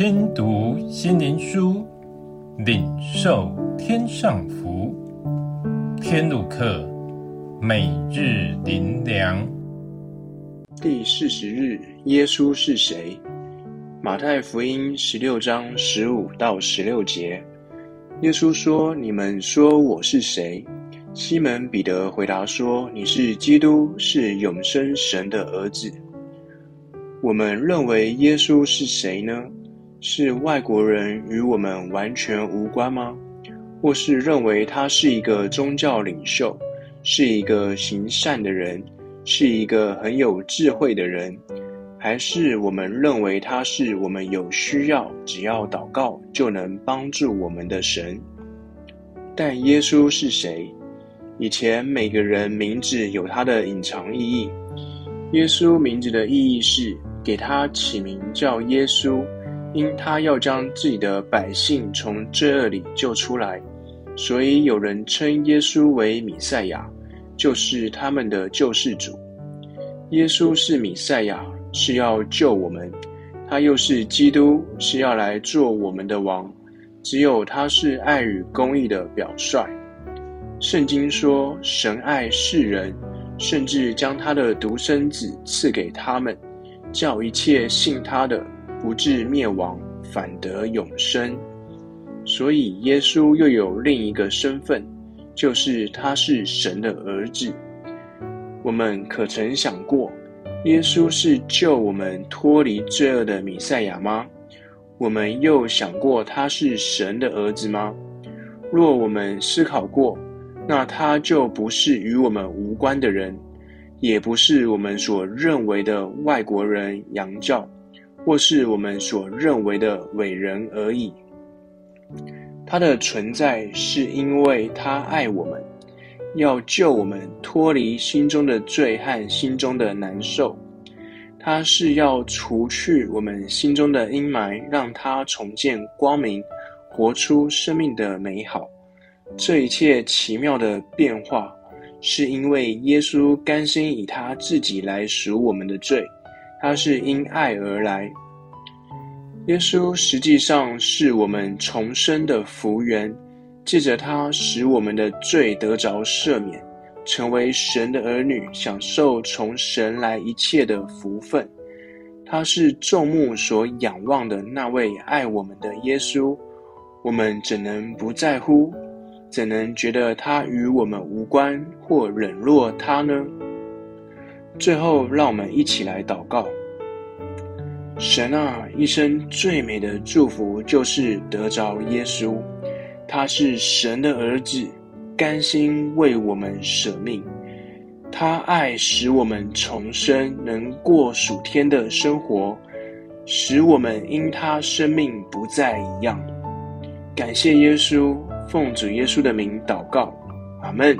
听读心灵书，领受天上福。天路客，每日灵粮。第四十日，耶稣是谁？马太福音十六章十五到十六节，耶稣说：“你们说我是谁？”西门彼得回答说：“你是基督，是永生神的儿子。”我们认为耶稣是谁呢？是外国人，与我们完全无关吗？或是认为他是一个宗教领袖，是一个行善的人，是一个很有智慧的人？还是我们认为他是我们有需要，只要祷告就能帮助我们的神？但耶稣是谁？以前每个人名字有他的隐藏意义。耶稣名字的意义是给他起名叫耶稣。因他要将自己的百姓从罪恶里救出来，所以有人称耶稣为米赛亚，就是他们的救世主。耶稣是米赛亚，是要救我们；他又是基督，是要来做我们的王。只有他是爱与公义的表率。圣经说，神爱世人，甚至将他的独生子赐给他们，叫一切信他的。不至灭亡，反得永生。所以耶稣又有另一个身份，就是他是神的儿子。我们可曾想过，耶稣是救我们脱离罪恶的弥赛亚吗？我们又想过他是神的儿子吗？若我们思考过，那他就不是与我们无关的人，也不是我们所认为的外国人、洋教。或是我们所认为的伟人而已。他的存在是因为他爱我们，要救我们脱离心中的罪和心中的难受。他是要除去我们心中的阴霾，让他重见光明，活出生命的美好。这一切奇妙的变化，是因为耶稣甘心以他自己来赎我们的罪。他是因爱而来，耶稣实际上是我们重生的福源，借着他使我们的罪得着赦免，成为神的儿女，享受从神来一切的福分。他是众目所仰望的那位爱我们的耶稣，我们怎能不在乎？怎能觉得他与我们无关或冷落他呢？最后，让我们一起来祷告。神啊，一生最美的祝福就是得着耶稣，他是神的儿子，甘心为我们舍命。他爱使我们重生，能过属天的生活，使我们因他生命不再一样。感谢耶稣，奉主耶稣的名祷告，阿门。